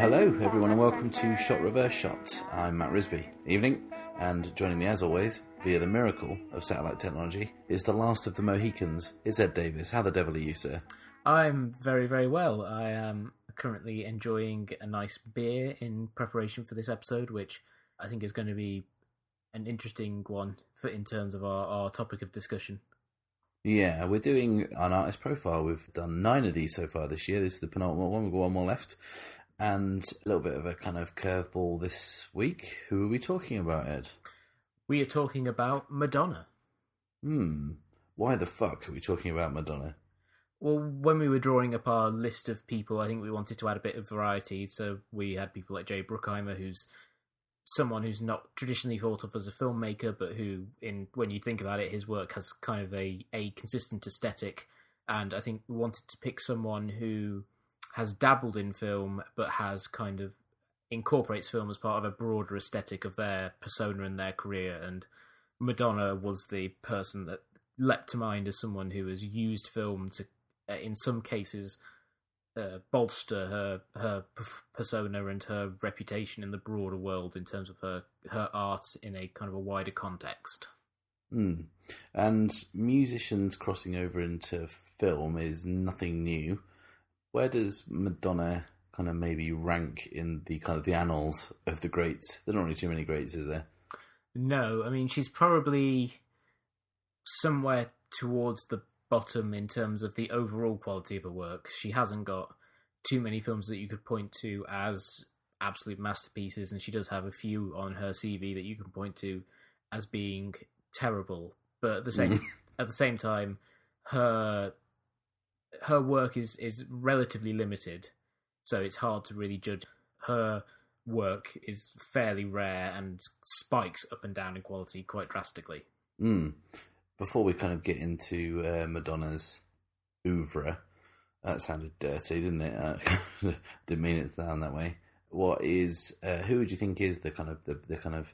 Hello, everyone, and welcome to Shot Reverse Shot. I'm Matt Risby. Evening, and joining me as always, via the miracle of satellite technology, is the last of the Mohicans. It's Ed Davis. How the devil are you, sir? I'm very, very well. I am currently enjoying a nice beer in preparation for this episode, which I think is going to be an interesting one for in terms of our, our topic of discussion. Yeah, we're doing an artist profile. We've done nine of these so far this year. This is the penultimate one. We've got one more left. And a little bit of a kind of curveball this week. Who are we talking about, Ed? We are talking about Madonna. Hmm. Why the fuck are we talking about Madonna? Well, when we were drawing up our list of people, I think we wanted to add a bit of variety. So we had people like Jay Bruckheimer, who's someone who's not traditionally thought of as a filmmaker, but who, in when you think about it, his work has kind of a, a consistent aesthetic. And I think we wanted to pick someone who has dabbled in film, but has kind of incorporates film as part of a broader aesthetic of their persona and their career. And Madonna was the person that leapt to mind as someone who has used film to, in some cases, uh, bolster her her persona and her reputation in the broader world in terms of her her art in a kind of a wider context. Mm. And musicians crossing over into film is nothing new. Where does Madonna kind of maybe rank in the kind of the annals of the greats? There's not really too many greats, is there? No, I mean she's probably somewhere towards the bottom in terms of the overall quality of her work. She hasn't got too many films that you could point to as absolute masterpieces, and she does have a few on her CV that you can point to as being terrible. But at the same at the same time, her her work is is relatively limited, so it's hard to really judge. Her work is fairly rare and spikes up and down in quality quite drastically. Mm. Before we kind of get into uh, Madonna's oeuvre, that sounded dirty, didn't it? Uh, didn't mean it to sound that way. What is? Uh, who would you think is the kind of the, the kind of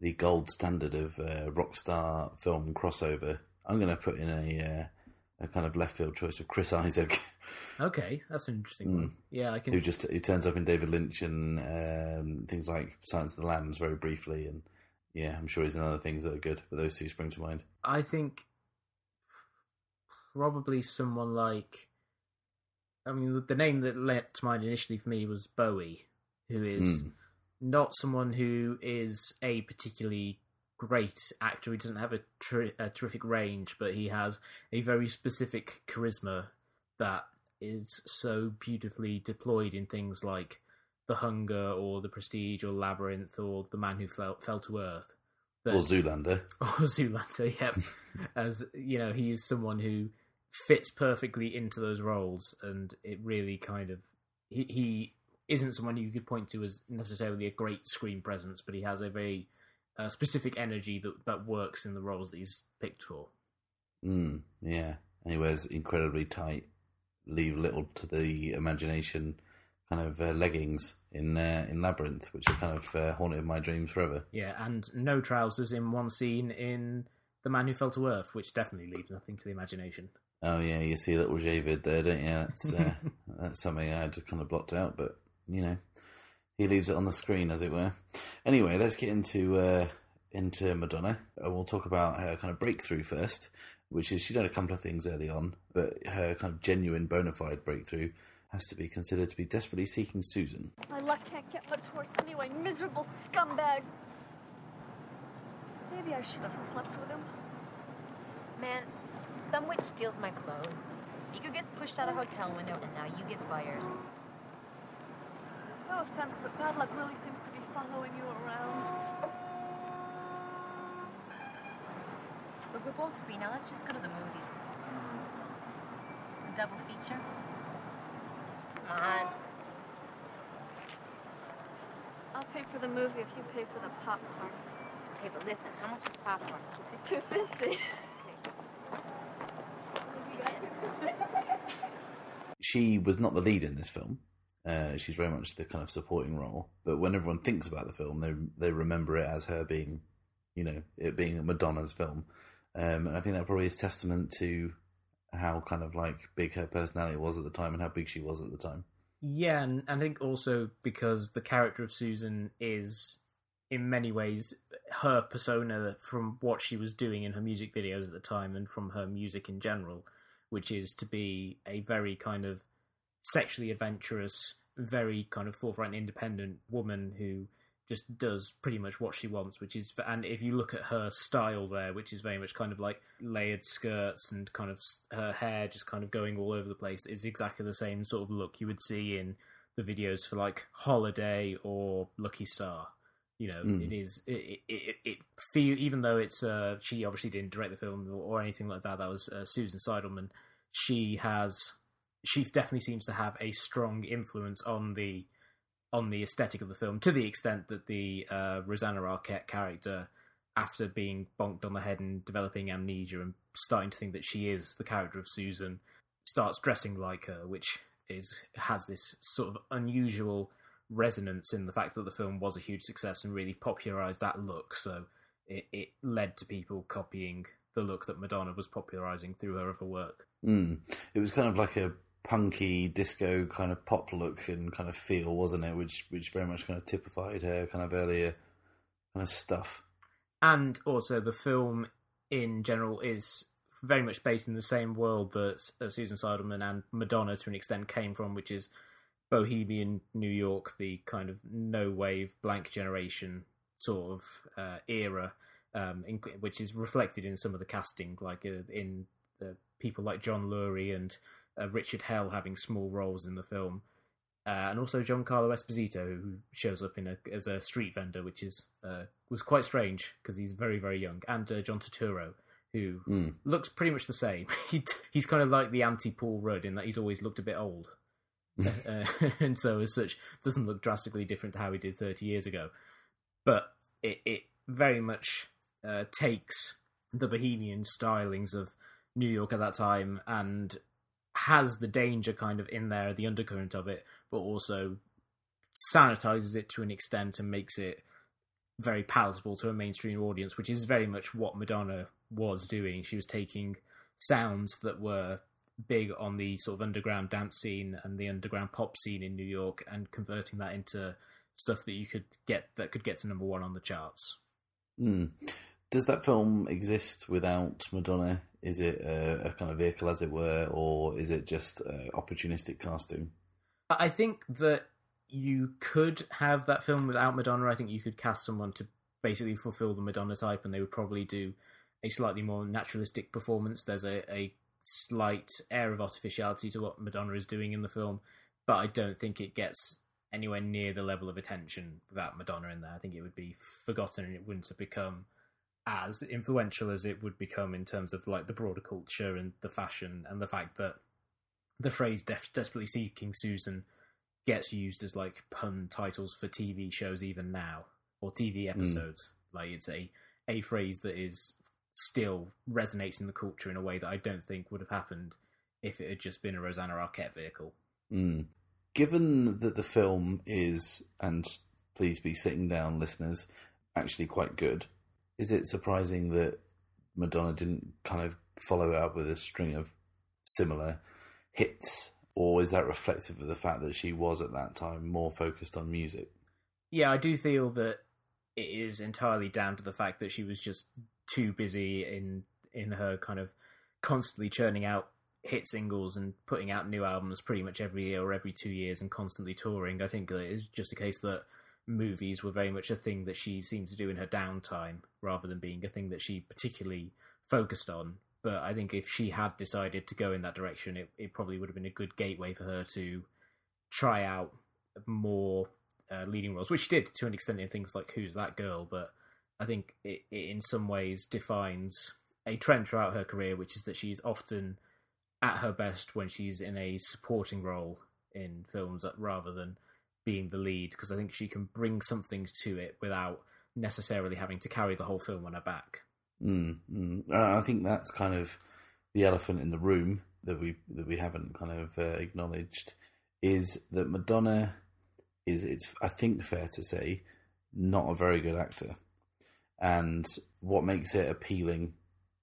the gold standard of uh, rock star film crossover? I'm going to put in a uh, a kind of left field choice of Chris Isaak. Okay, that's an interesting one. Yeah, I can. Who just who turns up in David Lynch and um, things like Silence of the Lambs very briefly, and yeah, I'm sure he's in other things that are good, but those two spring to mind. I think probably someone like. I mean, the name that leapt to mind initially for me was Bowie, who is Mm. not someone who is a particularly great actor. He doesn't have a, ter- a terrific range, but he has a very specific charisma that is so beautifully deployed in things like The Hunger or The Prestige or Labyrinth or The Man Who Fell, fell to Earth. that- Or Zoolander. or Zoolander, yep. As you know, he is someone who fits perfectly into those roles, and it really kind of he, he isn't someone you could point to as necessarily a great screen presence, but he has a very uh, specific energy that that works in the roles that he's picked for. Mm, yeah, and he wears incredibly tight, leave little to the imagination, kind of uh, leggings in uh, in Labyrinth, which have kind of uh, haunted my dreams forever. Yeah, and no trousers in one scene in The Man Who Fell to Earth, which definitely leaves nothing to the imagination. Oh yeah, you see a little Javid there, don't you? That's uh, that's something I had kind of blocked out, but you know, he leaves it on the screen, as it were. Anyway, let's get into uh, into Madonna, and we'll talk about her kind of breakthrough first, which is she done a couple of things early on, but her kind of genuine bona fide breakthrough has to be considered to be desperately seeking Susan. My luck can't get much worse anyway. Miserable scumbags. Maybe I should have slept with him. Man, some witch steals my clothes. Nico gets pushed out of a hotel window, and now you get fired. Oh, no offense, but bad luck really seems to be following you around. Look, we're both free now. Let's just go to the movies. Hmm. A double feature? Come on. I'll pay for the movie if you pay for the popcorn. Okay, but listen, how much is popcorn? Two fifty. She was not the lead in this film. Uh, she's very much the kind of supporting role. But when everyone thinks about the film, they they remember it as her being, you know, it being Madonna's film. Um, and I think that probably is testament to how kind of like big her personality was at the time and how big she was at the time. Yeah, and I think also because the character of Susan is, in many ways, her persona from what she was doing in her music videos at the time and from her music in general, which is to be a very kind of sexually adventurous, very kind of forthright and independent woman who just does pretty much what she wants, which is, and if you look at her style there, which is very much kind of like layered skirts and kind of her hair just kind of going all over the place, is exactly the same sort of look you would see in the videos for like Holiday or Lucky Star. You know, Mm. it is it it, it feel even though it's uh she obviously didn't direct the film or, or anything like that. That was uh, Susan Seidelman. She has she definitely seems to have a strong influence on the on the aesthetic of the film to the extent that the uh, Rosanna Arquette character, after being bonked on the head and developing amnesia and starting to think that she is the character of Susan, starts dressing like her, which is has this sort of unusual resonance in the fact that the film was a huge success and really popularized that look. So it, it led to people copying the look that Madonna was popularizing through her other work. Mm. It was kind of like a punky disco kind of pop look and kind of feel, wasn't it? Which which very much kind of typified her kind of earlier kind of stuff. and also the film in general is very much based in the same world that uh, Susan Seidelman and Madonna to an extent came from, which is bohemian New York, the kind of no wave blank generation sort of uh, era, um, in, which is reflected in some of the casting, like uh, in uh, people like John Lurie and uh, Richard Hell having small roles in the film. Uh, and also Giancarlo Esposito, who shows up in a, as a street vendor, which is uh, was quite strange because he's very very young, and uh, John Turturro, who Mm. looks pretty much the same. he, he's kind of like the anti Paul Rudd in that he's always looked a bit old, uh, and so as such doesn't look drastically different to how he did thirty years ago. But it it very much uh, takes the bohemian stylings of New York at that time and has the danger kind of in there, the undercurrent of it, but also sanitizes it to an extent and makes it very palatable to a mainstream audience, which is very much what Madonna was doing. She was taking sounds that were big on the sort of underground dance scene and the underground pop scene in New York and converting that into stuff that you could get that could get to number one on the charts. Mm. Does that film exist without Madonna? Is it a, a kind of vehicle, as it were, or is it just opportunistic casting? I think that you could have that film without Madonna. I think you could cast someone to basically fulfill the Madonna type, and they would probably do a slightly more naturalistic performance. There's a, a slight air of artificiality to what Madonna is doing in the film, but I don't think it gets anywhere near the level of attention without Madonna in there. I think it would be forgotten and it wouldn't have become as influential as it would become in terms of like the broader culture and the fashion and the fact that the phrase def- desperately seeking Susan gets used as like pun titles for TV shows even now or TV episodes. Like it's a a phrase that is still resonates in the culture in a way that I don't think would have happened if it had just been a Rosanna Arquette vehicle. Mm. Given that the film is, and please be sitting down, listeners, actually quite good, is it surprising that Madonna didn't kind of follow up with a string of similar hits? Or is that reflective of the fact that she was at that time more focused on music? Yeah, I do feel that it is entirely down to the fact that she was just too busy in in her kind of constantly churning out hit singles and putting out new albums pretty much every year or every two years and constantly touring. I think it is just a case that movies were very much a thing that she seemed to do in her downtime rather than being a thing that she particularly focused on. But I think if she had decided to go in that direction, it, it probably would have been a good gateway for her to try out more uh, leading roles, which she did to an extent in things like Who's That Girl. But I think it, it in some ways defines a trend throughout her career, which is that she's often at her best when she's in a supporting role in films rather than being the lead, because I think she can bring something to it without necessarily having to carry the whole film on her back. Mm, mm. Uh, I think that's kind of the elephant in the room that we that we haven't kind of uh, acknowledged is that Madonna is it's I think fair to say not a very good actor, and what makes it appealing,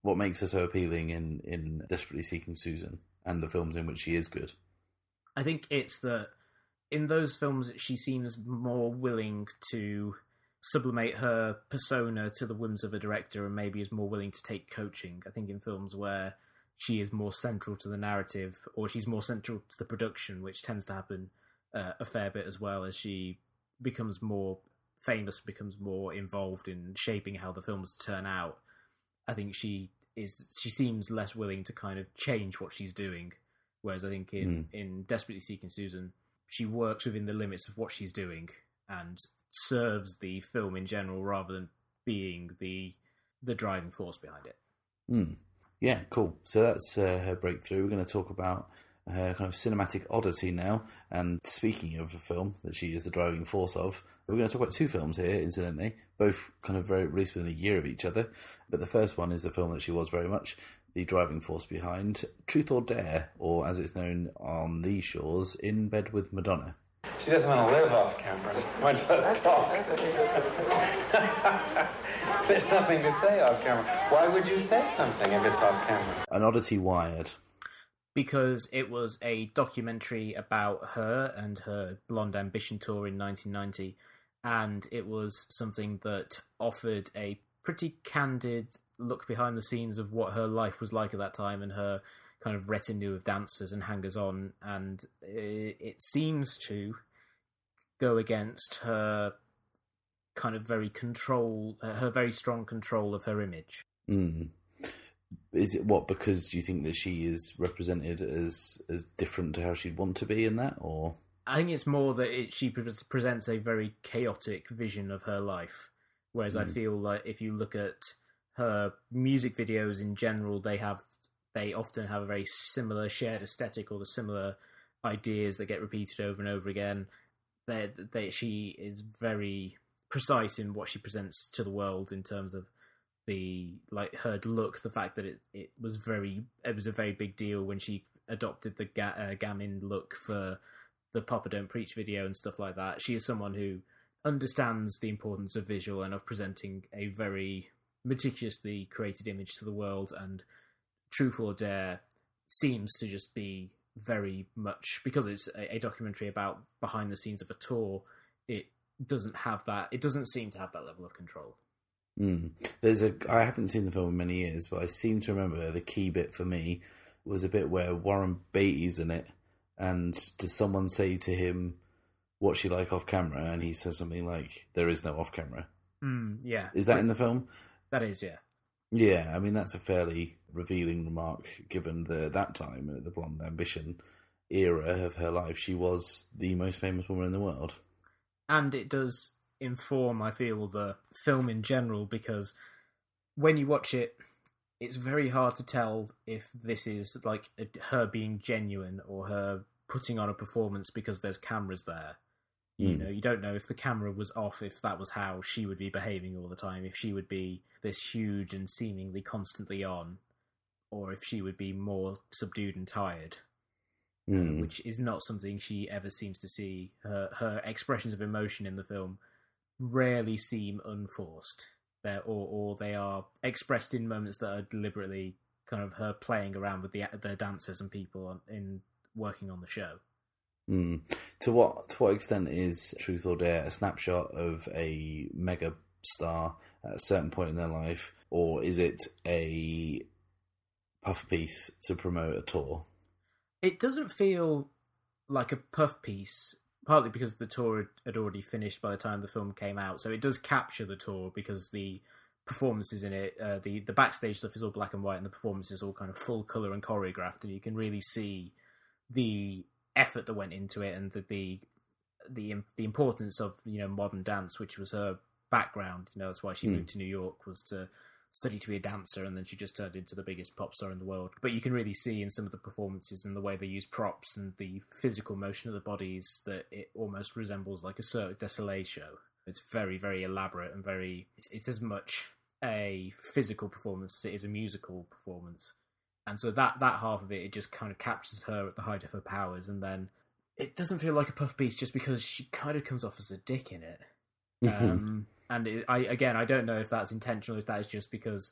what makes her so appealing in in Desperately Seeking Susan and the films in which she is good. I think it's that in those films she seems more willing to sublimate her persona to the whims of a director and maybe is more willing to take coaching. I think in films where she is more central to the narrative or she's more central to the production, which tends to happen uh, a fair bit as well as she becomes more famous, becomes more involved in shaping how the films turn out. I think she is she seems less willing to kind of change what she's doing. Whereas I think in, in Desperately Seeking Susan, she works within the limits of what she's doing and serves the film in general rather than being the the driving force behind it. Hmm. Yeah, cool. So that's uh, her breakthrough. We're going to talk about her kind of cinematic oddity now. And speaking of a film that she is the driving force of, we're going to talk about two films here, incidentally, both kind of very released within a year of each other. But the first one is the film that she was very much the driving force behind Truth or Dare, or as it's known on these shores, In Bed with Madonna. She doesn't want to live off camera, much less talk. There's nothing to say off camera. Why would you say something if it's off camera? An oddity wired. Because it was a documentary about her and her Blonde Ambition tour in 1990, and it was something that offered a pretty candid look behind the scenes of what her life was like at that time and her kind of retinue of dancers and hangers on, and it, it seems to go against her kind of very control, uh, her very strong control of her image. Mm. Is it what because you think that she is represented as as different to how she'd want to be in that, or I think it's more that it, she pre- presents a very chaotic vision of her life, whereas I feel like if you look at her music videos in general, they have they often have a very similar shared aesthetic or the similar ideas that get repeated over and over again. They, they, she is very precise in what she presents to the world in terms of the like her look, the fact that it, it was very it was a very big deal when she adopted the ga- uh, gamin look for the Papa Don't Preach video and stuff like that. She is someone who understands the importance of visual and of presenting a very meticulously created image to the world and Truth or Dare seems to just be very much because it's a, a, documentary about behind the scenes of a tour. It doesn't have that. It doesn't seem to have that level of control. Mm. There's a. I haven't seen the film in many years, but I seem to remember the key bit for me was a bit where Warren Beatty's in it, and does someone say to him, "What's she like off camera?" And he says something like, "There is no off camera." Mm, yeah, Is that in the film? That is yeah. Yeah, I mean that's a fairly revealing remark given the that time uh, the blonde ambition era of her life. She was the most famous woman in the world. and it does inform i feel the film in general because when you watch it it's very hard to tell if this is like a, her being genuine or her putting on a performance because there's cameras there you Mm. know you don't know if the camera was off if that was how she would be behaving all the time if she would be this huge and seemingly constantly on or if she would be more subdued and tired Mm. which is not something she ever seems to see. Her her expressions of emotion in the film rarely seem unforced. They're, or or they are expressed in moments that are deliberately kind of her playing around with the the dancers and people on, in working on the show. Mm. To what to what extent is Truth or Dare a snapshot of a mega star at a certain point in their life, or is it a puff piece to promote a tour? It doesn't feel like a puff piece, partly because the tour had- already finished by the time the film came out. So it does capture the tour because the performances in it, uh, the the backstage stuff is all black and white, and the performances all kind of full color and choreographed, and you can really see the effort that went into it and the the the, the importance of you know modern dance, which was her background. You know that's why she Hmm. moved to New York was to study to be a dancer, and then she just turned into the biggest pop star in the world. But you can really see in some of the performances and the way they use props and the physical motion of the bodies that it almost resembles like a Cirque du Soleil show. It's very, very elaborate and very. It's, it's as much a physical performance as it is a musical performance, and so that that half of it, it just kind of captures her at the height of her powers, and then it doesn't feel like a puff piece just because she kind of comes off as a dick in it. Um, and it, I again, I don't know if that's intentional, if that is just because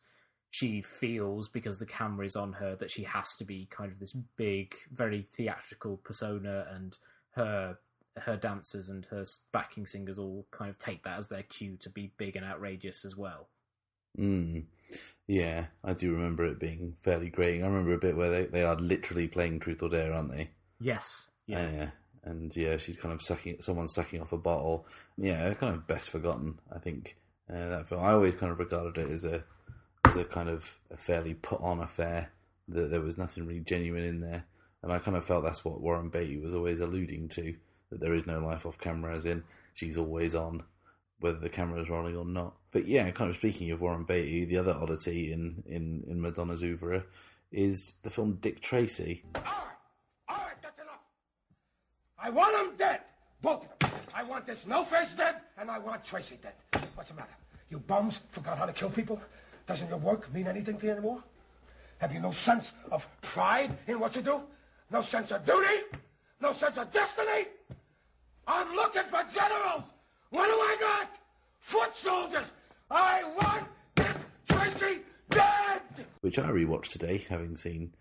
she feels because the camera is on her that she has to be kind of this big, very theatrical persona, and her her dancers and her backing singers all kind of take that as their cue to be big and outrageous as well. Mm. Yeah, I do remember it being fairly grating. I remember a bit where they, they are literally playing Truth or Dare, aren't they? Yes, yeah, Yeah. and yeah, she's kind of sucking, someone's sucking off a bottle. Yeah, kind of best forgotten, I think. Uh, that film, I always kind of regarded it as a as a kind of a fairly put on affair. That there was nothing really genuine in there, and I kind of felt that's what Warren Beatty was always alluding to. That there is no life off camera, as in she's always on, whether the camera is rolling or not. But yeah, kind of speaking of Warren Beatty, the other oddity in in in Madonna's oeuvre is the film Dick Tracy. All right, all right, that's enough. I want them dead, both of them. I want this no-face dead, and I want Tracy dead. What's the matter? You bums forgot how to kill people? Doesn't your work mean anything to you anymore? Have you no sense of pride in what you do? No sense of duty? No sense of destiny? I'm looking for generals. What do I got? Foot soldiers. I want Dick Tracy dead. which I rewatched today, having seen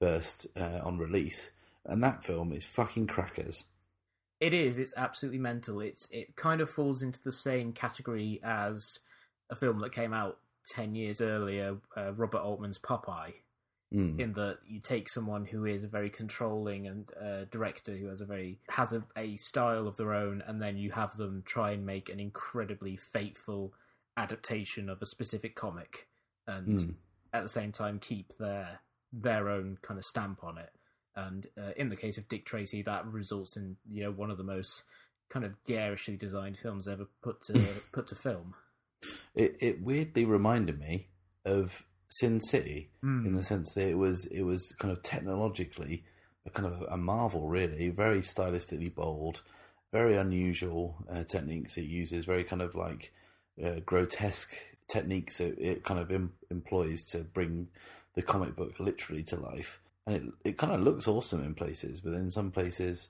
first uh, on release, and that film is fucking crackers. It is. It's absolutely mental. It's it kind of falls into the same category as a film that came out ten years earlier, uh, Robert Altman's Popeye. Mm. In that you take someone who is a very controlling and uh, director who has a very has a, a style of their own, and then you have them try and make an incredibly fateful adaptation of a specific comic, and Mm. at the same time keep their their own kind of stamp on it. And uh, in the case of Dick Tracy, that results in you know one of the most kind of garishly designed films ever put to put to film. It it weirdly reminded me of Sin City Mm. in the sense that it was it was kind of technologically a kind of a marvel, really, very stylistically bold, very unusual uh, techniques it uses, very kind of like uh, grotesque techniques it, it kind of em- employs to bring the comic book literally to life. And it it kind of looks awesome in places, but in some places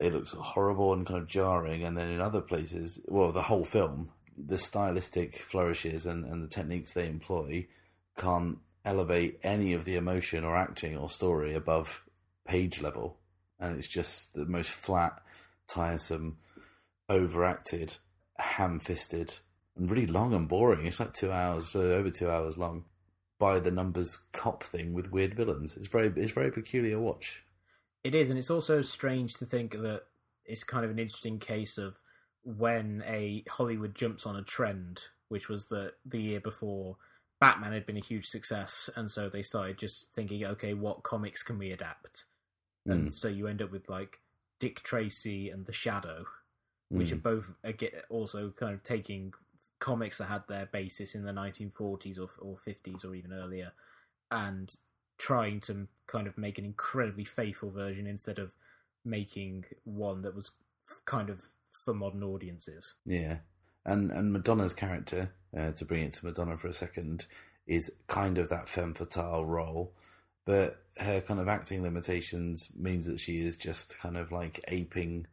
it looks horrible and kind of jarring, and then in other places, well, the whole film, the stylistic flourishes and, and the techniques they employ can't elevate any of the emotion or acting or story above page level, and it's just the most flat, tiresome, overacted, ham-fisted, and really long and boring. It's like two hours, uh, over two hours long. By the numbers cop thing with weird villains. It's very, it's very peculiar watch. It is, and it's also strange to think that it's kind of an interesting case of when a Hollywood jumps on a trend, which was that the year before Batman had been a huge success, and so they started just thinking, okay, what comics can we adapt? And so you end up with like Dick Tracy and The Shadow, which Mm. are both also kind of taking comics that had their basis in the 1940s or, or 50s or even earlier, and trying to kind of make an incredibly faithful version instead of making one that was kind of for modern audiences. Yeah, and and Madonna's character, uh, to bring it to Madonna for a second, is kind of that femme fatale role, but her kind of acting limitations means that she is just kind of like aping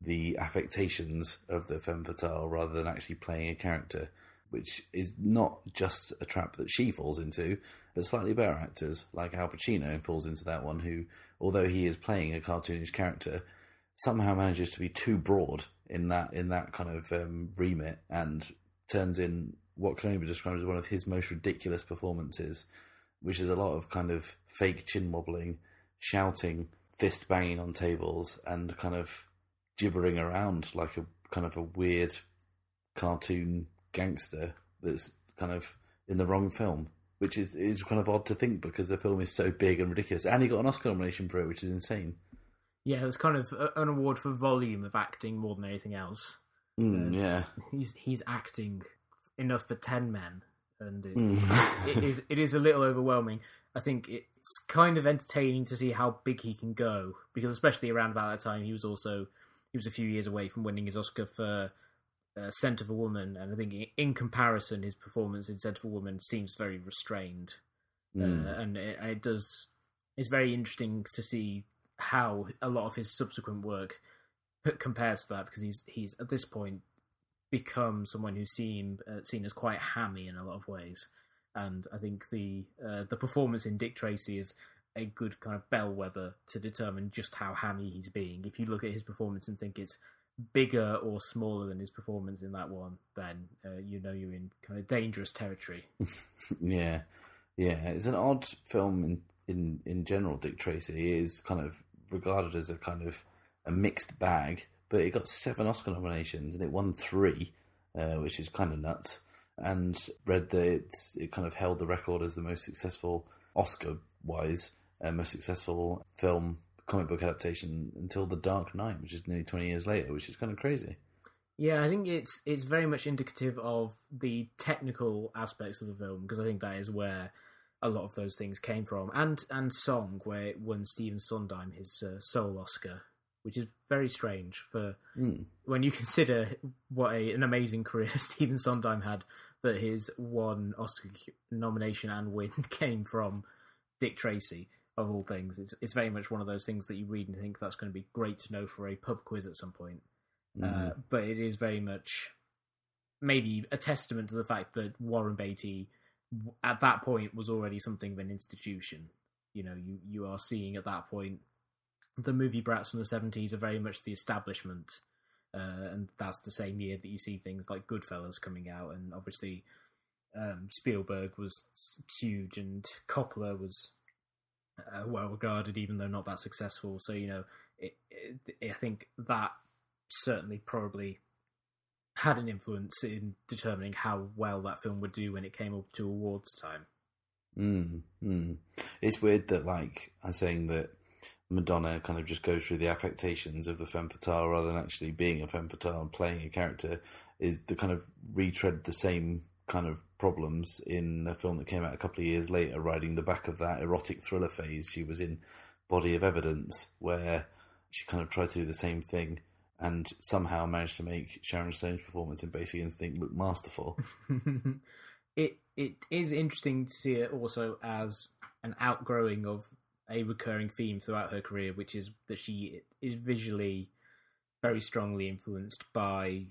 the affectations of the femme fatale rather than actually playing a character, which is not just a trap that she falls into, but slightly better actors like Al Pacino falls into that one. Who, although he is playing a cartoonish character, somehow manages to be too broad in that in that kind of um, remit and turns in what can only be described as one of his most ridiculous performances, which is a lot of kind of fake chin wobbling, shouting, fist banging on tables, and kind of gibbering around like a kind of a weird cartoon gangster that's kind of in the wrong film. Which is, is kind of odd to think because the film is so big and ridiculous, and he got an Oscar nomination for it, which is insane. Yeah, it's kind of an award for volume of acting more than anything else. Mm, yeah, He's he's acting enough for ten men, and it, Mm. it is it is a little overwhelming. I think it's kind of entertaining to see how big he can go because especially around about that time he was also he was a few years away from winning his Oscar for uh, Scent of a Woman, and I think in comparison his performance in Scent of a Woman seems very restrained, Mm. uh, and it, it does. It's very interesting to see how a lot of his subsequent work compares to that because he's he's at this point become someone who's seen uh, seen as quite hammy in a lot of ways, and I think the uh, the performance in Dick Tracy is a good kind of bellwether to determine just how hammy he's being. If you look at his performance and think it's bigger or smaller than his performance in that one, then uh, you know you're in kind of dangerous territory. Yeah, yeah. It's an odd film in in in general. Dick Tracy is kind of regarded as a kind of a mixed bag, but it got seven Oscar nominations and it won three, uh, which is kind of nuts. And read that it kind of held the record as the most successful Oscar wise, uh, most successful film comic book adaptation until The Dark Knight, which is nearly twenty years later, which is kind of crazy. Yeah, I think it's it's very much indicative of the technical aspects of the film because I think that is where a lot of those things came from, and and song where it won Stephen Sondheim his uh, sole Oscar, which is very strange for Mm. when you consider what a, an amazing career Stephen Sondheim had, that his one Oscar nomination and win came from Dick Tracy of all things. It's it's very much one of those things that you read and think that's going to be great to know for a pub quiz at some point. Uh, but it is very much maybe a testament to the fact that Warren Beatty at that point was already something of an institution. You know, you you are seeing at that point the movie brats from the seventies are very much the establishment, uh, and that's the same year that you see things like Goodfellas coming out, and obviously um, Spielberg was huge, and Coppola was uh, well regarded, even though not that successful. So you know, it, it, I think that certainly probably had an influence in determining how well that film would do when it came up to awards time. Mm, mm. It's weird that, like, I'm saying that Madonna kind of just goes through the affectations of the femme fatale rather than actually being a femme fatale and playing a character, is to kind of retread the same kind of problems in a film that came out a couple of years later, riding the back of that erotic thriller phase. She was in Body of Evidence, where she kind of tried to do the same thing and somehow managed to make Sharon Stone's performance in Basic Instinct look masterful. it it is interesting to see it also as an outgrowing of a recurring theme throughout her career, which is that she is visually very strongly influenced by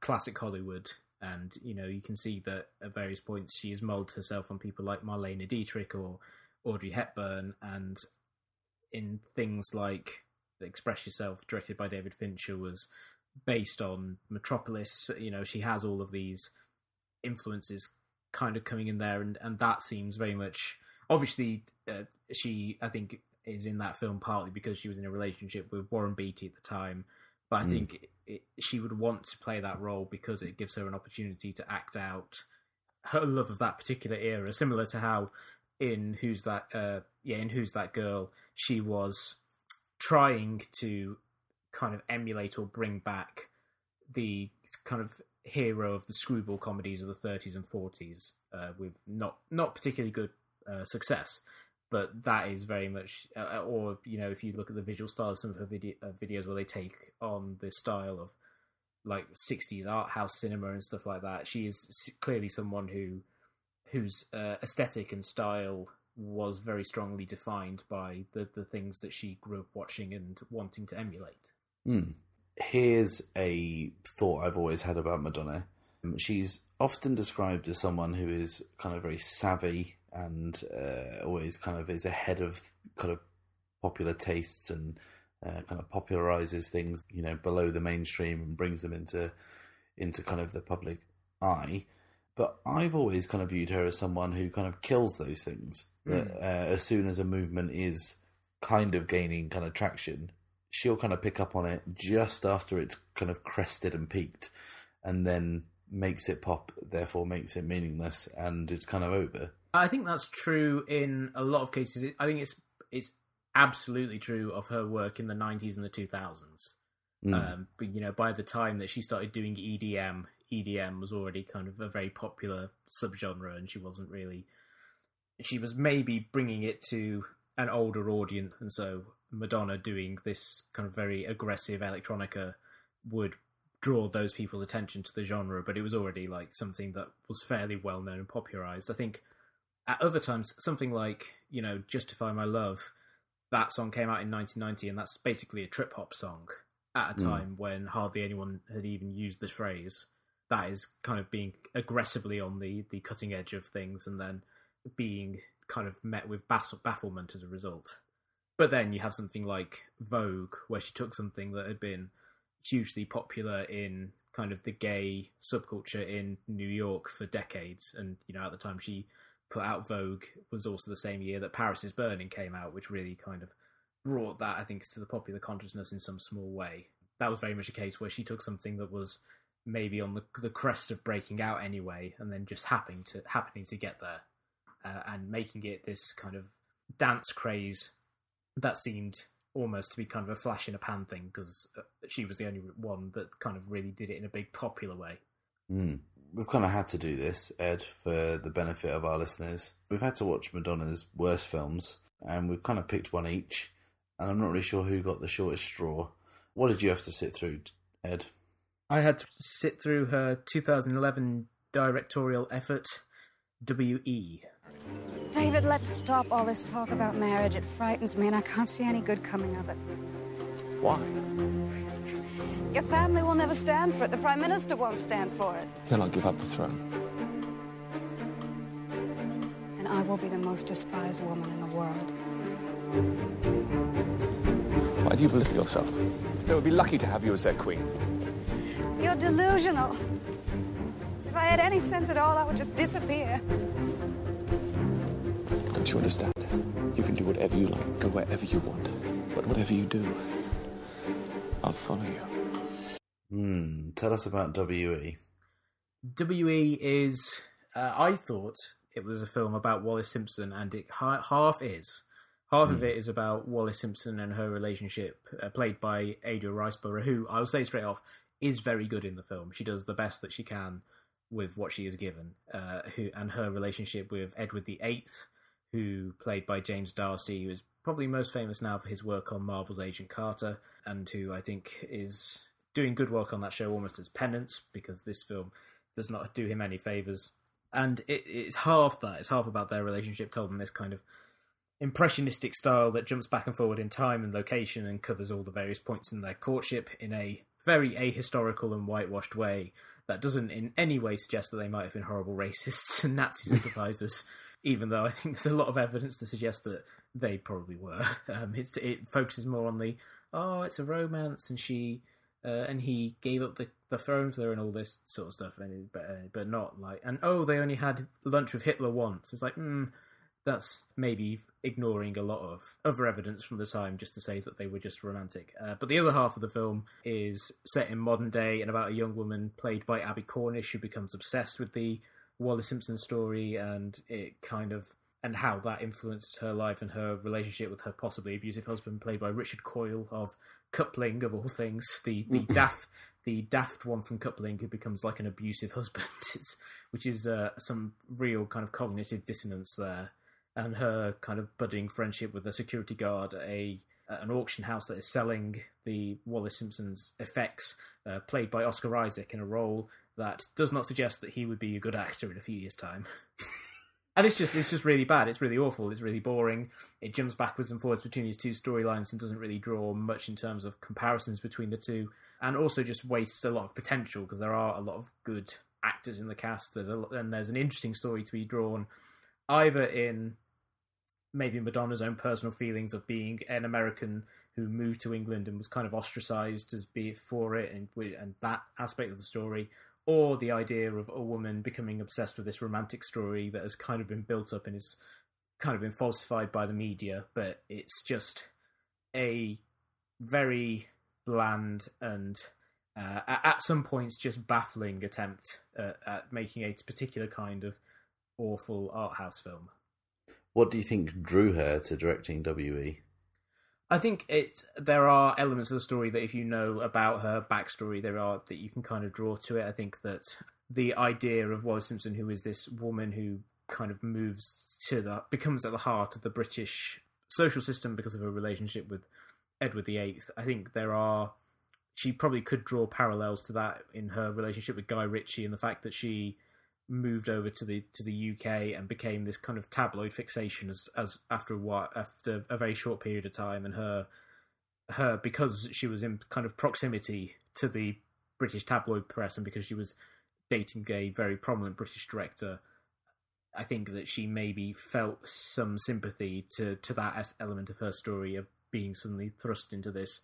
classic Hollywood. And you know, you can see that at various points she has molded herself on people like Marlene Dietrich or Audrey Hepburn, and in things like Express Yourself, directed by David Fincher, was based on Metropolis. You know, she has all of these influences kind of coming in there, and and that seems very much obviously uh, she I think is in that film partly because she was in a relationship with Warren Beatty at the time, but I Mm. think it, she would want to play that role because it gives her an opportunity to act out her love of that particular era, similar to how in Who's That uh, yeah in Who's That Girl she was trying to kind of emulate or bring back the kind of hero of the screwball comedies of the 30s and 40s uh, with not not particularly good uh, success but that is very much uh, or you know if you look at the visual style of some of her video, uh, videos where they take on the style of like 60s art house cinema and stuff like that she is clearly someone who whose uh, aesthetic and style was very strongly defined by the the things that she grew up watching and wanting to emulate Hmm. Here's a thought I've always had about Madonna. Um, She's often described as someone who is kind of very savvy and uh, always kind of is ahead of kind of popular tastes and uh, kind of popularizes things, you know, below the mainstream and brings them into into kind of the public eye. But I've always kind of viewed her as someone who kind of kills those things. That uh, as soon as a movement is kind of gaining kind of traction, she'll kind of pick up on it just after it's kind of crested and peaked, and then makes it pop. Therefore, makes it meaningless, and it's kind of over. I think that's true in a lot of cases. I think it's it's absolutely true of her work in the 90s and the 2000s. Mm. Um, but you know, by the time that she started doing EDM, EDM was already kind of a very popular subgenre, and she wasn't really. She was maybe bringing it to an older audience, and so Madonna doing this kind of very aggressive electronica would draw those people's attention to the genre. But it was already like something that was fairly well known and popularized. I think at other times, something like you know, "Justify My Love." that song came out in 1990, and that's basically a trip hop song at a Mm. time when hardly anyone had even used this phrase. That is kind of being aggressively on the, the cutting edge of things, and then being kind of met with baff- bafflement as a result. But then you have something like Vogue, where she took something that had been hugely popular in kind of the gay subculture in New York for decades, and you know at the time she put out Vogue was also the same year that Paris is Burning came out, which really kind of brought that I think to the popular consciousness in some small way. That was very much a case where she took something that was maybe on the the crest of breaking out anyway, and then just happening to happening to get there, uh, and making it this kind of dance craze that seemed almost to be kind of a flash in a pan thing because she was the only one that kind of really did it in a big popular way. Mm. We've kind of had to do this, Ed, for the benefit of our listeners. We've had to watch Madonna's worst films, and we've kind of picked one each. And I'm not really sure who got the shortest straw. What did you have to sit through, Ed? I had to sit through her 2011 directorial effort, E. WE. David, let's stop all this talk about marriage. It frightens me, and I can't see any good coming of it. Why? Your family will never stand for it. The Prime Minister won't stand for it. Then I'll give up the throne. And I will be the most despised woman in the world. Why do you belittle yourself? They would be lucky to have you as their queen. You're delusional. If I had any sense at all, I would just disappear. Don't you understand? You can do whatever you like, go wherever you want. But whatever you do, I'll follow you. Hmm. Tell us about. WE. WE is, uh, I thought it was a film about Wallis Simpson, and it ha- half is. Half of it is about Wallis Simpson and her relationship, uh, played by Ada Riseborough, who I will say straight off is very good in the film. She does the best that she can with what she is given. Uh, who and her relationship with Edward VIII, who played by James D'Arcy, who is probably most famous now for his work on Marvel's Agent Carter, and who I think is doing good work on that show almost as penance because this film does not do him any favors. And it, it's half that. It's half about their relationship told in this kind of impressionistic style that jumps back and forward in time and location and covers all the various points in their courtship in a very ahistorical and whitewashed way that doesn't in any way suggest that they might have been horrible racists and Nazi sympathizers, even though I think there's a lot of evidence to suggest that they probably were. Um, it's, it focuses more on the oh, it's a romance, and she uh, and he gave up the, the throne for her and all this sort of stuff, and it, but uh, but not like and oh, they only had lunch with Hitler once. It's like hmm, that's maybe ignoring a lot of other evidence from the time just to say that they were just romantic. Uh, but the other half of the film is set in modern day and about a young woman played by Abbie Cornish who becomes obsessed with the Wallis Simpson story and it kind of and how that influenced her life and her relationship with her possibly abusive husband played by Richard Coyle of Coupling of all things. The the daft the daft one from Coupling who becomes like an abusive husband. It's, which is uh, some real kind of cognitive dissonance there. And her kind of budding friendship with a security guard at a at an auction house that is selling the Wallis Simpson's effects, uh, played by Oscar Isaac in a role that does not suggest that he would be a good actor in a few years' time. and it's just it's just really bad. It's really awful. It's really boring. It jumps backwards and forwards between these two storylines and doesn't really draw much in terms of comparisons between the two, and also just wastes a lot of potential because there are a lot of good actors in the cast. There's a and there's an interesting story to be drawn either in maybe Madonna's own personal feelings of being an American who moved to England and was kind of ostracized as be for it and and that aspect of the story, or the idea of a woman becoming obsessed with this romantic story that has kind of been built up and is kind of been falsified by the media, but it's just a very bland and uh, at some points just baffling attempt at, at making a particular kind of awful art house film. What do you think drew her to directing? WE? I think it's there are elements of the story that if you know about her backstory, there are that you can kind of draw to it. I think that the idea of Wallis Simpson, who is this woman who kind of moves to the becomes at the heart of the British social system because of her relationship with Edward VIII. I think there are she probably could draw parallels to that in her relationship with Guy Ritchie and the fact that she moved over to the to the UK and became this kind of tabloid fixation as as after while after a very short period of time and her her because she was in kind of proximity to the British tabloid press and because she was dating a very prominent British director I think that she maybe felt some sympathy to to that element of her story of being suddenly thrust into this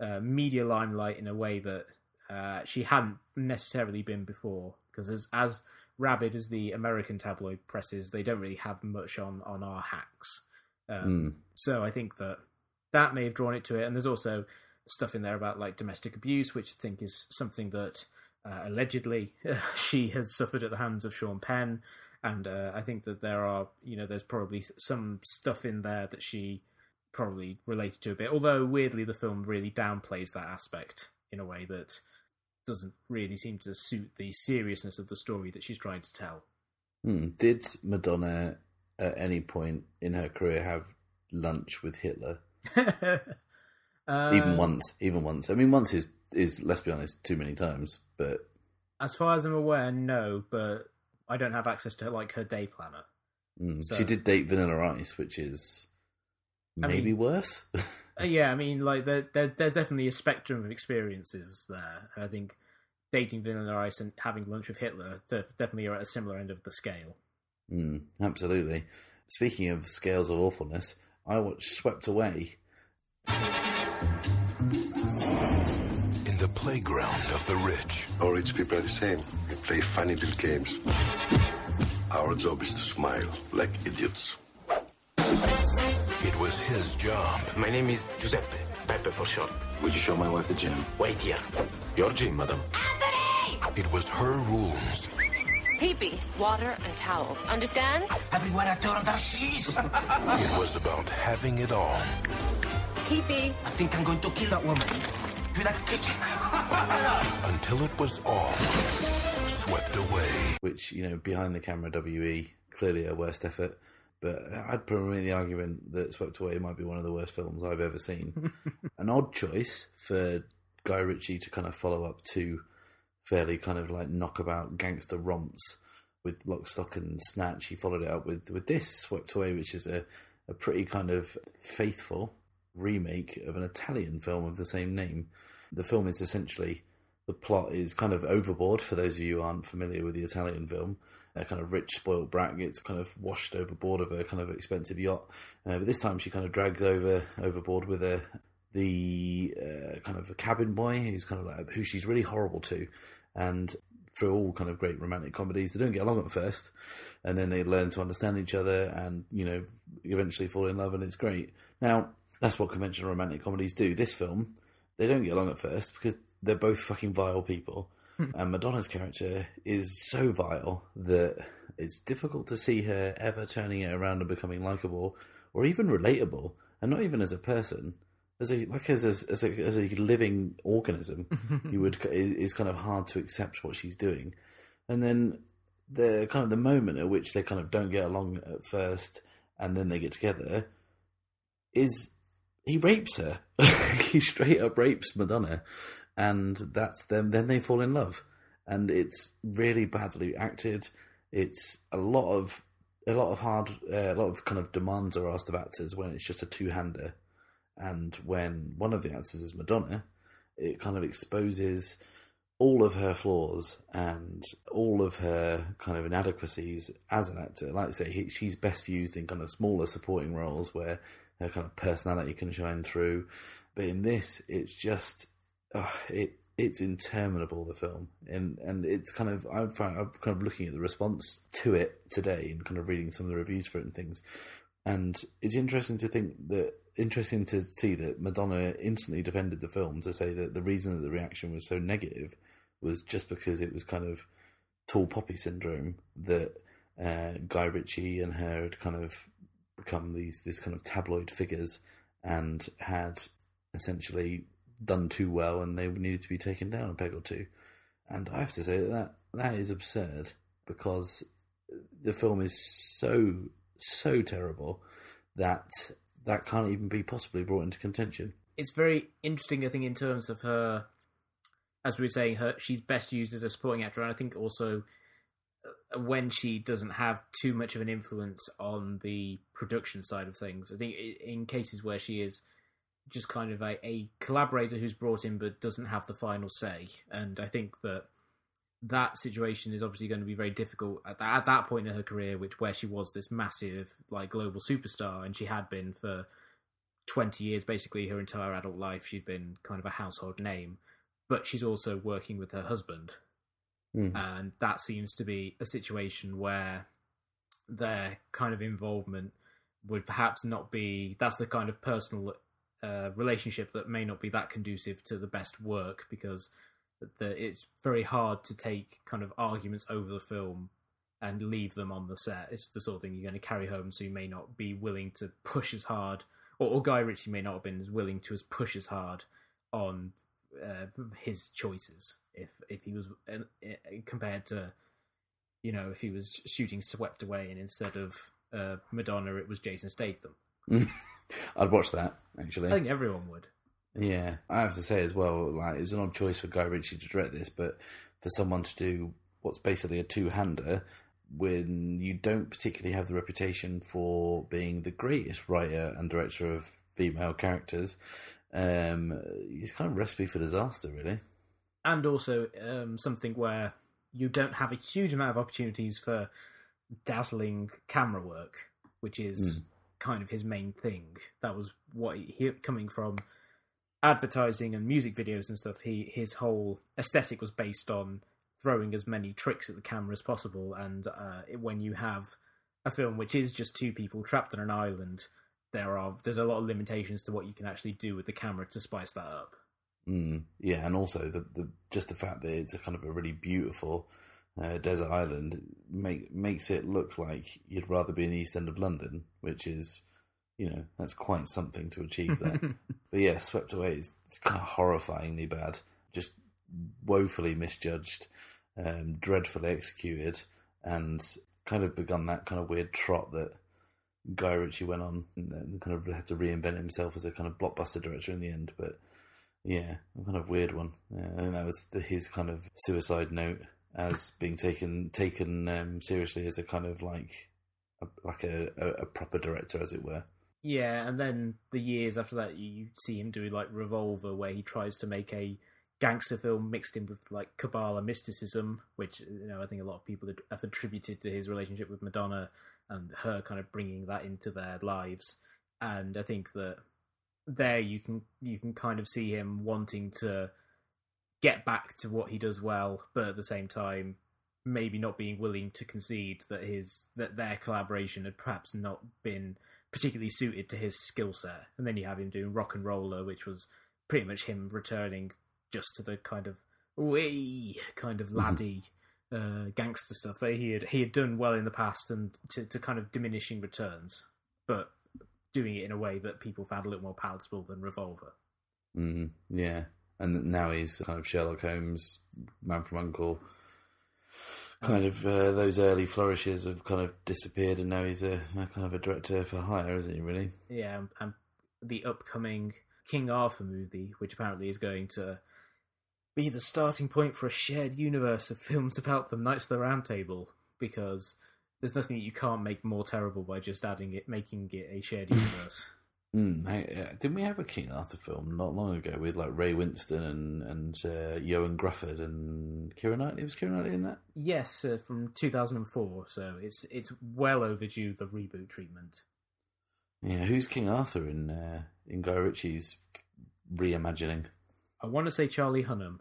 uh, media limelight in a way that uh, she hadn't necessarily been before. Because as as rabid as the American tabloid presses, they don't really have much on on our hacks. Um, So I think that that may have drawn it to it, and there's also stuff in there about like domestic abuse, which I think is something that uh, allegedly she has suffered at the hands of Sean Penn, and uh, I think that there are you know there's probably some stuff in there that she probably related to a bit. Although weirdly, the film really downplays that aspect in a way that doesn't really seem to suit the seriousness of the story that she's trying to tell. Hmm. Did Madonna at any point in her career have lunch with Hitler? Uh, even once, even once. I mean, once is is let's be honest, too many times. But As far as I'm aware, no, but I don't have access to like her day planner. mm, So- she did date Vanilla Ice, which is I maybe mean- worse. Uh, yeah, I mean, like there, there, there's definitely a spectrum of experiences there, and I think dating Vanilla Ice and having lunch with Hitler definitely are at a similar end of the scale. Mm, absolutely. Speaking of scales of awfulness, I watched Swept Away. In the playground of the rich, All rich people are the same. They play funny little games. Our job is to smile like idiots. it was his job. My name is Giuseppe, Pepe for short. Would you show my wife the gym? Wait here. Your gym, madam. It was her rules. Pee-pee, water, and towel. Understand? Everywhere I turn, there's cheese. It was about having it all. Pee-pee. I think I'm going to kill that woman. To that kitchen. Until it was all swept away. which you know behind the camera we clearly a worst effort but i'd probably make the argument that swept away might be one of the worst films i've ever seen an odd choice for guy ritchie to kind of follow up to fairly kind of like knockabout gangster romps with lock stock and snatch. He followed it up with with this swept away which is a, a pretty kind of faithful remake of an italian film of the same name. The film is essentially the plot is kind of overboard for those of you who aren't familiar with the Italian film. A kind of rich, spoiled brat gets kind of washed overboard of a kind of expensive yacht, uh, but this time she kind of drags over overboard with a the uh, kind of a cabin boy who's kind of like who she's really horrible to, and through all kind of great romantic comedies, they don't get along at first, and then they learn to understand each other, and you know eventually fall in love, and it's great. Now that's what conventional romantic comedies do. This film, they don't get along at first because they're both fucking vile people. Hmm. and Madonna's character is so vile that it's difficult to see her ever turning it around and becoming likable or even relatable, and not even as a person. As a like as a, as a as a living organism, you would it is kind of hard to accept what she's doing, and then the kind of the moment at which they kind of don't get along at first, and then they get together, is he rapes her. he straight up rapes Madonna, and that's them. Then they fall in love, and it's really badly acted. It's a lot of a lot of hard, uh, a lot of kind of demands are asked of actors when it's just a two hander, and when one of the answers is Madonna, it kind of exposes all of her flaws and all of her kind of inadequacies as an actor. Like I say, he, she's best used in kind of smaller supporting roles where her kind of personality can shine through. But in this, it's just it it's interminable the film, and and it's kind of I'm, I'm kind of looking at the response to it today and kind of reading some of the reviews for it and things, and it's interesting to think that interesting to see that Madonna instantly defended the film to say that the reason that the reaction was so negative was just because it was kind of tall poppy syndrome that uh, Guy Ritchie and her had kind of become these this kind of tabloid figures and had essentially done too well and they needed to be taken down a peg or two. And I have to say that that, that is absurd because the film is so so terrible that that can't even be possibly brought into contention. It's very interesting, I think, in terms of her, as we were saying, her she's best used as a supporting actor, and I think also uh, when she doesn't have too much of an influence on the production side of things. I think in cases where she is just kind of a, a collaborator who's brought in but doesn't have the final say, and I think that that situation is obviously going to be very difficult at that, at that point in her career, which where she was this massive like global superstar, and she had been for twenty years, basically her entire adult life. She'd been kind of a household name, but she's also working with her husband, Mhm. and that seems to be a situation where their kind of involvement would perhaps not be. That's the kind of personal uh, relationship that may not be that conducive to the best work because the, it's very hard to take kind of arguments over the film and leave them on the set. It's the sort of thing you're going to carry home, so you may not be willing to push as hard, or, or Guy Ritchie may not have been as willing to as push as hard on uh, his choices if if he was uh, compared to you know if he was shooting Swept Away and instead of uh, Madonna it was Jason Statham. I'd watch that actually. I think everyone would. Yeah, I have to say as well, like it's an odd choice for Guy Ritchie to direct this, but for someone to do what's basically a two-hander when you don't particularly have the reputation for being the greatest writer and director of female characters, um, it's kind of a recipe for disaster, really. and also um, something where you don't have a huge amount of opportunities for dazzling camera work, which is kind of his main thing. That was what he coming from advertising and music videos and stuff. He his whole aesthetic was based on throwing as many tricks at the camera as possible. And uh, when you have a film which is just two people trapped on an island, there are there's a lot of limitations to what you can actually do with the camera to spice that up. Mm, yeah, and also the, the just the fact that it's a kind of a really beautiful uh, desert island make, makes it look like you'd rather be in the East End of London, which is, you know, that's quite something to achieve there. but yeah, Swept Away is it's kind of horrifyingly bad, just woefully misjudged, um, dreadfully executed, and kind of begun that kind of weird trot that Guy Ritchie went on and then kind of had to reinvent himself as a kind of blockbuster director in the end, but. Yeah, a kind of weird one. Yeah, I think that was the, his kind of suicide note as being taken taken um, seriously as a kind of like a, like a, a, a proper director, as it were. Yeah, and then the years after that, you see him do like Revolver, where he tries to make a gangster film mixed in with like Kabbalah mysticism, which you know I think a lot of people have attributed to his relationship with Madonna and her kind of bringing that into their lives. And I think that there you can you can kind of see him wanting to get back to what he does well, but at the same time maybe not being willing to concede that his that their collaboration had perhaps not been particularly suited to his skill set. And then you have him doing RocknRolla, which was pretty much him returning just to the kind of way kind of laddie uh, gangster stuff that he had he had done well in the past, and to, to kind of diminishing returns, but doing it in a way that people found a little more palatable than Revolver. Mm, yeah, and now he's kind of Sherlock Holmes, Man from Uncle. Kind of uh, those early flourishes have kind of disappeared, and now he's a, a kind of a director for hire, isn't he? Really? Yeah, and, and the upcoming King Arthur movie, which apparently is going to be the starting point for a shared universe of films about the Knights of the Round Table, because there's nothing that you can't make more terrible by just adding it, making it a shared universe. Mm, hey, uh, didn't we have a King Arthur film not long ago with like Ray Winstone and and uh, Ioan Gruffudd and Keira Knightley? Was Keira Knightley in that? yes, uh, from 2004, so it's it's well overdue the reboot treatment. Yeah, who's King Arthur in uh, in Guy Ritchie's reimagining? I want to say Charlie Hunnam,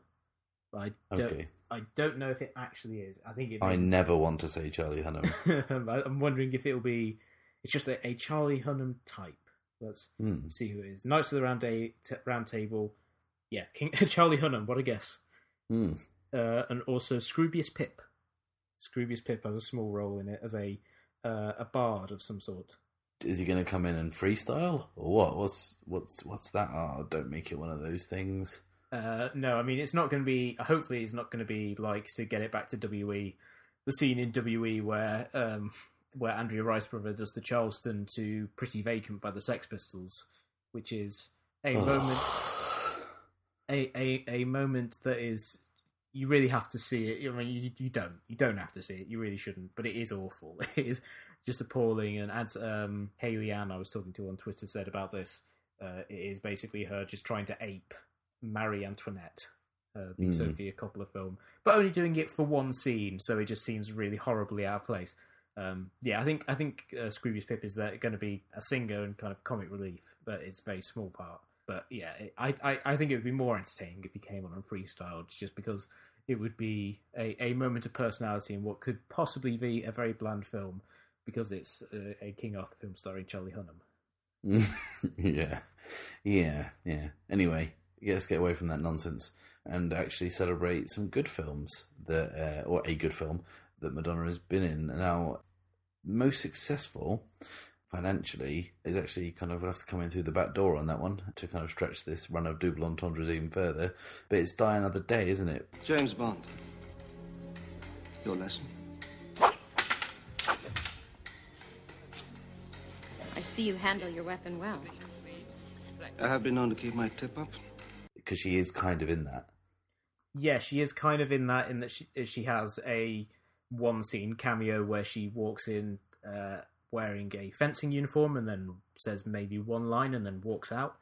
but I don't, Okay. I don't know if it actually is. I think it. I never want to say Charlie Hunnam. I'm wondering if it'll be. It's just a, a Charlie Hunnam type. Let's Hmm. see who it is. Knights of the Round, Day, t- round Table. Yeah, King, Charlie Hunnam. What a guess. Hmm. Uh, and also Scroobius Pip. Scroobius Pip has a small role in it as a uh, a bard of some sort. Is he going to come in and freestyle or what? What's what's what's that? Oh, don't make it one of those things. Uh, no, I mean it's not going to be. Hopefully, it's not going to be like to get it back to WE, the scene in WE where um, where Andrea Riseborough does the Charleston to "Pretty Vacant" by the Sex Pistols, which is a Ugh. moment, a, a a moment that is you really have to see it. I mean, you, you don't. You don't have to see it. You really shouldn't. But it is awful. It is just appalling. And as um, Haley Ann, I was talking to on Twitter, said about this, uh, it is basically her just trying to ape Marie Antoinette, uh, the Mm. Sofia Coppola film, but only doing it for one scene. So it just seems really horribly out of place. Um, yeah, I think I think uh, Scroobius Pip is going to be a singer and kind of comic relief, but it's a very small part. But yeah, it, I, I I think it would be more entertaining if he came on and freestyled, just because it would be a, a moment of personality in what could possibly be a very bland film, because it's uh, a King Arthur film starring Charlie Hunnam. yeah, yeah, yeah. Anyway, let's get away from that nonsense and actually celebrate some good films that, uh, or a good film that Madonna has been in. Now, most successful financially is actually kind of we'll have to come in through the back door on that one to kind of stretch this run of double entendres even further. But it's Die Another Day, isn't it? James Bond. Your lesson? I see you handle your weapon well. I have been known to keep my tip up. Because she is kind of in that. Yeah, she is kind of in that in that she she has a one scene cameo where she walks in uh, wearing a fencing uniform and then says maybe one line and then walks out.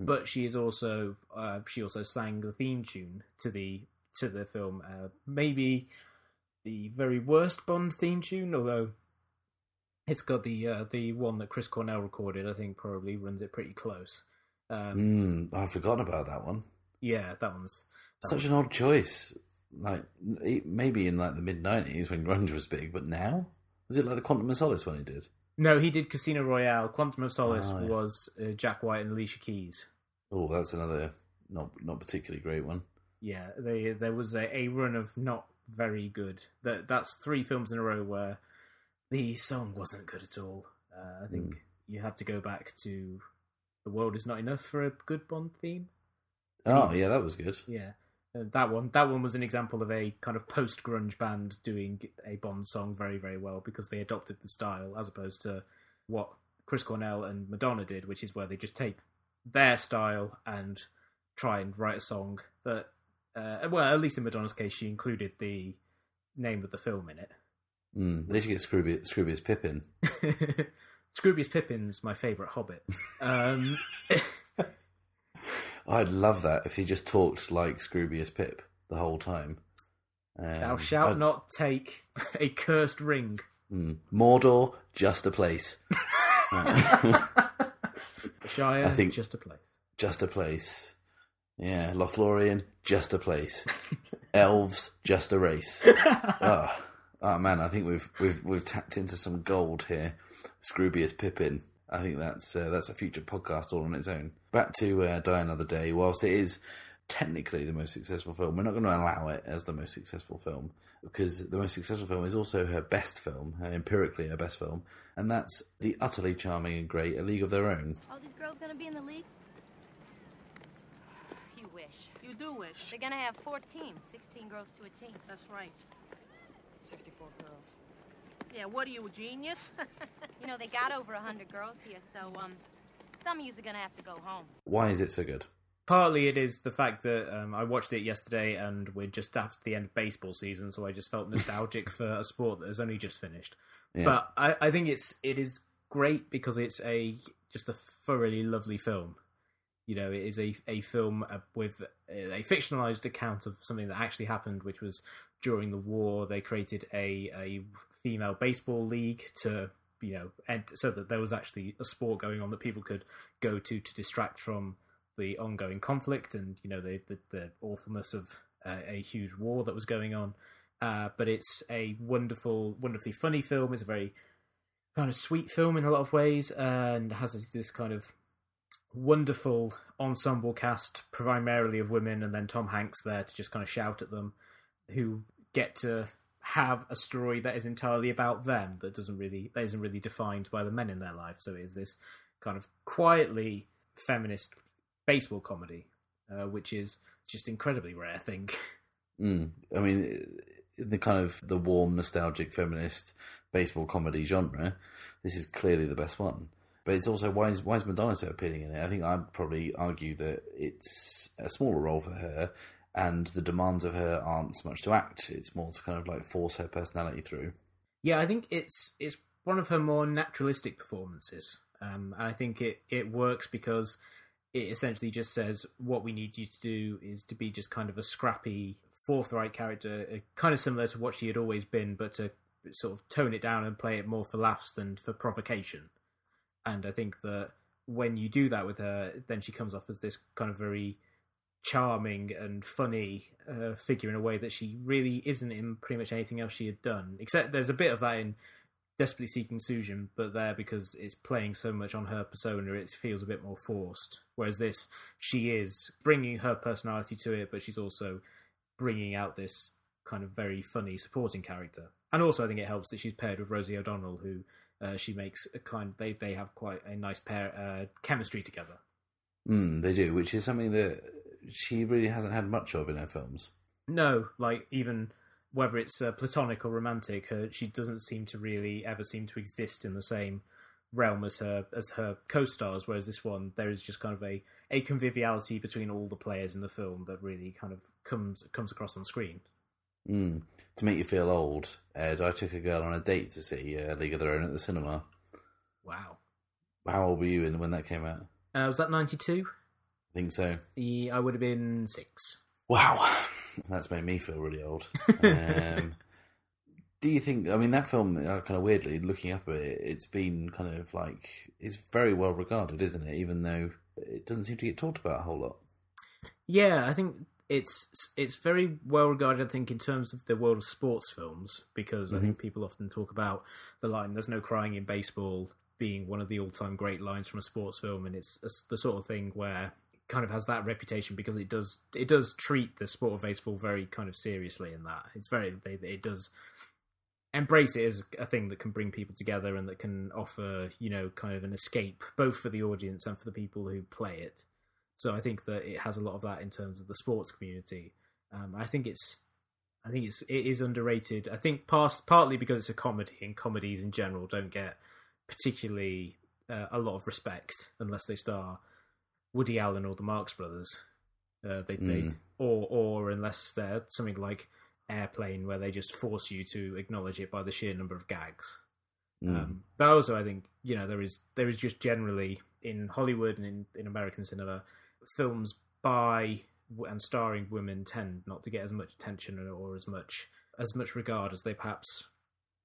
But she is also uh, she also sang the theme tune to the to the film. Uh, maybe the very worst Bond theme tune, although it's got the uh, the one that Chris Cornell recorded. I think probably runs it pretty close. Um, Mm, I've forgotten about that one. Yeah, that one's that Such was- an odd choice. Like maybe in like the mid nineties when grunge was big, but now was it like the Quantum of Solace when he did? No, he did Casino Royale. Quantum of Solace Oh, yeah. was uh, Jack White and Alicia Keys. Oh, that's another not not particularly great one. Yeah, they, there was a, a run of not very good. That that's three films in a row where the song wasn't good at all. Uh, I think Mm. you had to go back to "The World Is Not Enough" for a good Bond theme. Oh yeah, that was good. Yeah, uh, that one. That one was an example of a kind of post grunge band doing a Bond song very, very well because they adopted the style as opposed to what Chris Cornell and Madonna did, which is where they just take their style and try and write a song that. Uh, well, at least in Madonna's case, she included the name of the film in it. Mm, they should get Scroobius, Scroobius Pippin. Scroobius Pippin's my favourite Hobbit. Um, I'd love that if he just talked like Scroobius Pip the whole time. Um, Thou shalt I'd- not take a cursed ring. Mm, Mordor, just a place. Shire, I think- just a place. just a place. Yeah, Lothlorien, just a place. Elves, just a race. oh, oh man, I think we've we've we've tapped into some gold here. Scroobius Pippin. I think that's uh, that's a future podcast all on its own. Back to uh, Die Another Day. Whilst it is technically the most successful film, we're not going to allow it as the most successful film because the most successful film is also her best film, uh, empirically her best film, and that's the utterly charming and great A League of Their Own. All these girls gonna be in the league? You wish. You do wish. They're gonna have four teams, 16 girls to a team. That's right. 64 girls. Yeah, what are you, a genius? You know, they got over 100 girls here, so, um, some of you are gonna have to go home. Why is it so good? Partly it is the fact that um, I watched it yesterday and we're just after the end of baseball season, so I just felt nostalgic for a sport that has only just finished. Yeah. But I, I think it's it is great because it's a just a thoroughly lovely film. You know, it is a a film uh, with a fictionalized account of something that actually happened, which was during the war. They created a a female baseball league to you know, and so that there was actually a sport going on that people could go to to distract from the ongoing conflict and you know the the, the awfulness of uh, a huge war that was going on. Uh, but it's a wonderful, wonderfully funny film. It's a very kind of sweet film in a lot of ways, and has this kind of wonderful ensemble cast, primarily of women, and then Tom Hanks there to just kind of shout at them, who get to have a story that is entirely about them that doesn't really that isn't really defined by the men in their life. So it is this kind of quietly feminist baseball comedy, uh, which is just incredibly rare. I think. Mm. I mean, the kind of the warm, nostalgic, feminist baseball comedy genre, this is clearly the best one. But it's also why is why is Madonna so appealing in it? I think I'd probably argue that it's a smaller role for her, and the demands of her aren't so much to act; it's more to kind of like force her personality through. Yeah, I think it's it's one of her more naturalistic performances, um, and I think it it works because it essentially just says what we need you to do is to be just kind of a scrappy, forthright character, uh, kind of similar to what she had always been, but to sort of tone it down and play it more for laughs than for provocation. And I think that when you do that with her, then she comes off as this kind of very charming and funny uh, figure in a way that she really isn't in pretty much anything else she had done. Except there's a bit of that in Desperately Seeking Susan, but there because it's playing so much on her persona, it feels a bit more forced. Whereas this, she is bringing her personality to it, but she's also bringing out this kind of very funny supporting character. And also, I think it helps that she's paired with Rosie O'Donnell, who uh, she makes a kind. They they have quite a nice pair uh, chemistry together. Mm, they do, which is something that she really hasn't had much of in her films. No, like even whether it's uh, platonic or romantic, her she doesn't seem to really ever seem to exist in the same realm as her as her co-stars. Whereas this one, there is just kind of a a conviviality between all the players in the film that really kind of comes comes across on screen. Mm. To make you feel old, Ed, I took a girl on a date to see uh, League of Their Own at the cinema. Wow. How old were you in when that came out? Uh, was that ninety two? I think so. Yeah, I would have been six. Wow, that's made me feel really old. um, do you think? I mean, that film, uh, kind of weirdly, looking up at it, it's been kind of like it's very well regarded, isn't it? Even though it doesn't seem to get talked about a whole lot. Yeah, I think it's it's very well regarded. I think in terms of the world of sports films, because I think people often talk about the line "There's no crying in baseball" being one of the all-time great lines from a sports film, and it's, the sort of thing where kind of has that reputation because it does it does treat the sport of baseball very kind of seriously. In that, it's very they, it does embrace it as a thing that can bring people together and that can offer you know kind of an escape both for the audience and for the people who play it. So I think that it has a lot of that in terms of the sports community. Um, I think it's, I think it's it is underrated. I think past, partly because it's a comedy, and comedies in general don't get particularly uh, a lot of respect unless they star Woody Allen or the Marx Brothers. Uh, they, they Mm. or or unless they're something like Airplane, where they just force you to acknowledge it by the sheer number of gags. Mm. Um, but also, I think you know there is there is just generally in Hollywood and in, in American cinema, films by and starring women tend not to get as much attention or, or as much as much regard as they perhaps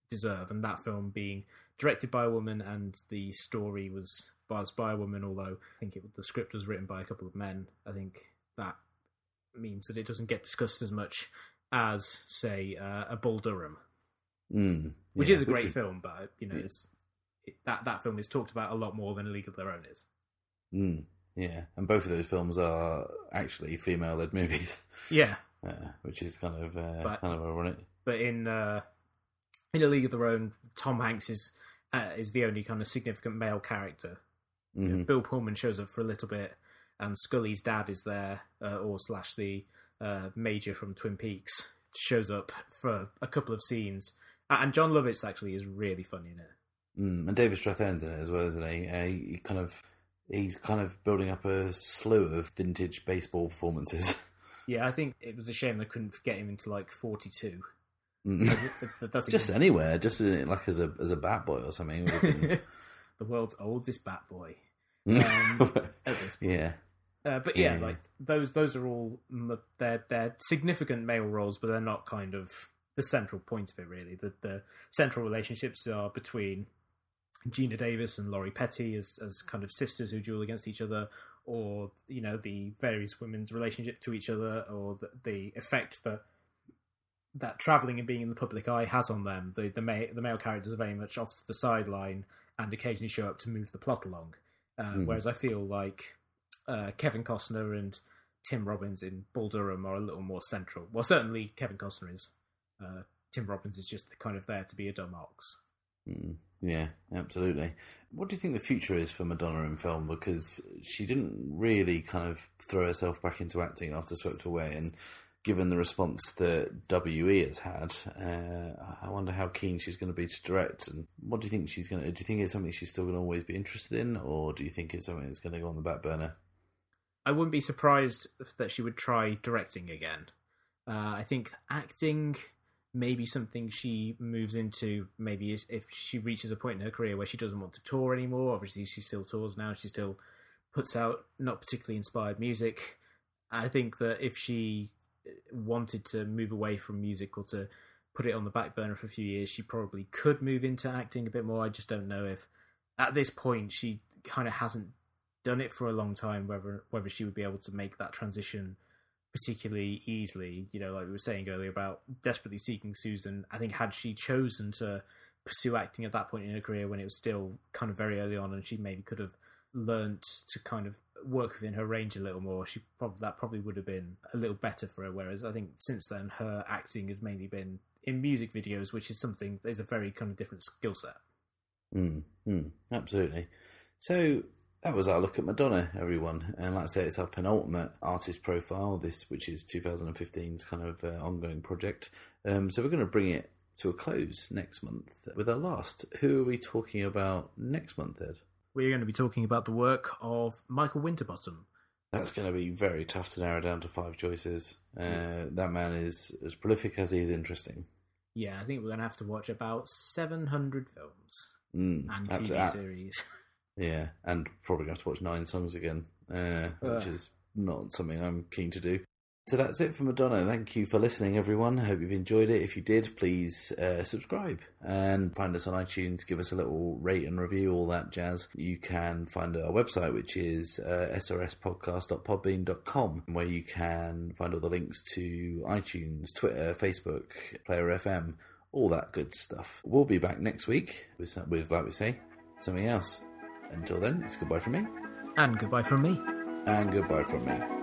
deserve. And that film being directed by a woman and the story was by a woman, although I think it, the script was written by a couple of men. I think that means that it doesn't get discussed as much as, say, uh, a Bull Durham Mm. which Yeah, is a great film, but you know, it's it, that that film is talked about a lot more than A League of Their Own is. Mm. Yeah, and both of those films are actually female-led movies. Yeah. uh, which is kind of uh, But- kind of ironic. But in uh, in A League of Their Own, Tom Hanks is uh, is the only kind of significant male character. You know, Mhm. Bill Pullman shows up for a little bit, and Scully's dad is there, uh, or slash the uh, major from Twin Peaks shows up for a couple of scenes, Uh, and Jon Lovitz actually is really funny in it. Mm. And David Strathairn's in it as well, isn't he? Uh, he kind of he's kind of building up a slew of vintage baseball performances. Yeah, I think it was a shame they couldn't get him into like forty two. Mm. That's just anywhere, just like as a as a bat boy or something. would have been- the world's oldest bat boy. Um, at this point. yeah, Uh, but yeah, Yeah. like those those are all they're they're significant male roles, but they're not kind of the central point of it. Really, the the central relationships are between Geena Davis and Lori Petty as as kind of sisters who duel against each other, or you know the various women's relationship to each other, or the, the effect that that traveling and being in the public eye has on them. The the male the male characters are very much off to the sideline and occasionally show up to move the plot along. Uh, Mhm. Whereas I feel like uh, Kevin Costner and Tim Robbins in Bull Durham are a little more central. Well, certainly Kevin Costner is. Uh, Tim Robbins is just kind of there to be a dumb ox. Mm, yeah, absolutely. What do you think the future is for Madonna in film? Because she didn't really kind of throw herself back into acting after Swept Away, and given the response that WE has had, uh, I wonder how keen she's going to be to direct. And what do you think she's going to? Do you think it's something she's still going to always be interested in, or do you think it's something that's going to go on the back burner? I wouldn't be surprised that she would try directing again. Uh, I think acting maybe something she moves into. Maybe if she reaches a point in her career where she doesn't want to tour anymore. Obviously, she still tours now. She still puts out not particularly inspired music. I think that if she wanted to move away from music or to put it on the back burner for a few years, she probably could move into acting a bit more. I just don't know if at this point she kind of hasn't done it for a long time. Whether whether she would be able to make that transition particularly easily. You know, like we were saying earlier about desperately seeking Susan. I think had she chosen to pursue acting at that point in her career when it was still kind of very early on, and she maybe could have learnt to kind of work within her range a little more, she probably that probably would have been a little better for her. Whereas I think since then her acting has mainly been in music videos, which is something is a very kind of different skill set. Mm, mm, absolutely. So that was our look at Madonna, everyone. And like I say, it's our penultimate artist profile, this which is 2015's kind of uh, ongoing project. Um, so we're going to bring it to a close next month with our last. Who are we talking about next month, Ed? We're going to be talking about the work of Michael Winterbottom. That's going to be very tough to narrow down to five choices. Uh, that man is as prolific as he is interesting. Yeah, I think we're going to have to watch about 700 films Mm, and TV series. Yeah, and probably going to have to watch nine songs again, uh, which is not something I'm keen to do. So that's it for Madonna. Thank you for listening, everyone. I hope you've enjoyed it. If you did, please uh, subscribe and find us on iTunes. Give us a little rate and review, all that jazz. You can find our website, which is uh, srspodcast.podbean.com, where you can find all the links to iTunes, Twitter, Facebook, Player FM, all that good stuff. We'll be back next week with, with like we say, something else. Until then, it's goodbye from me. And goodbye from me. And goodbye from me.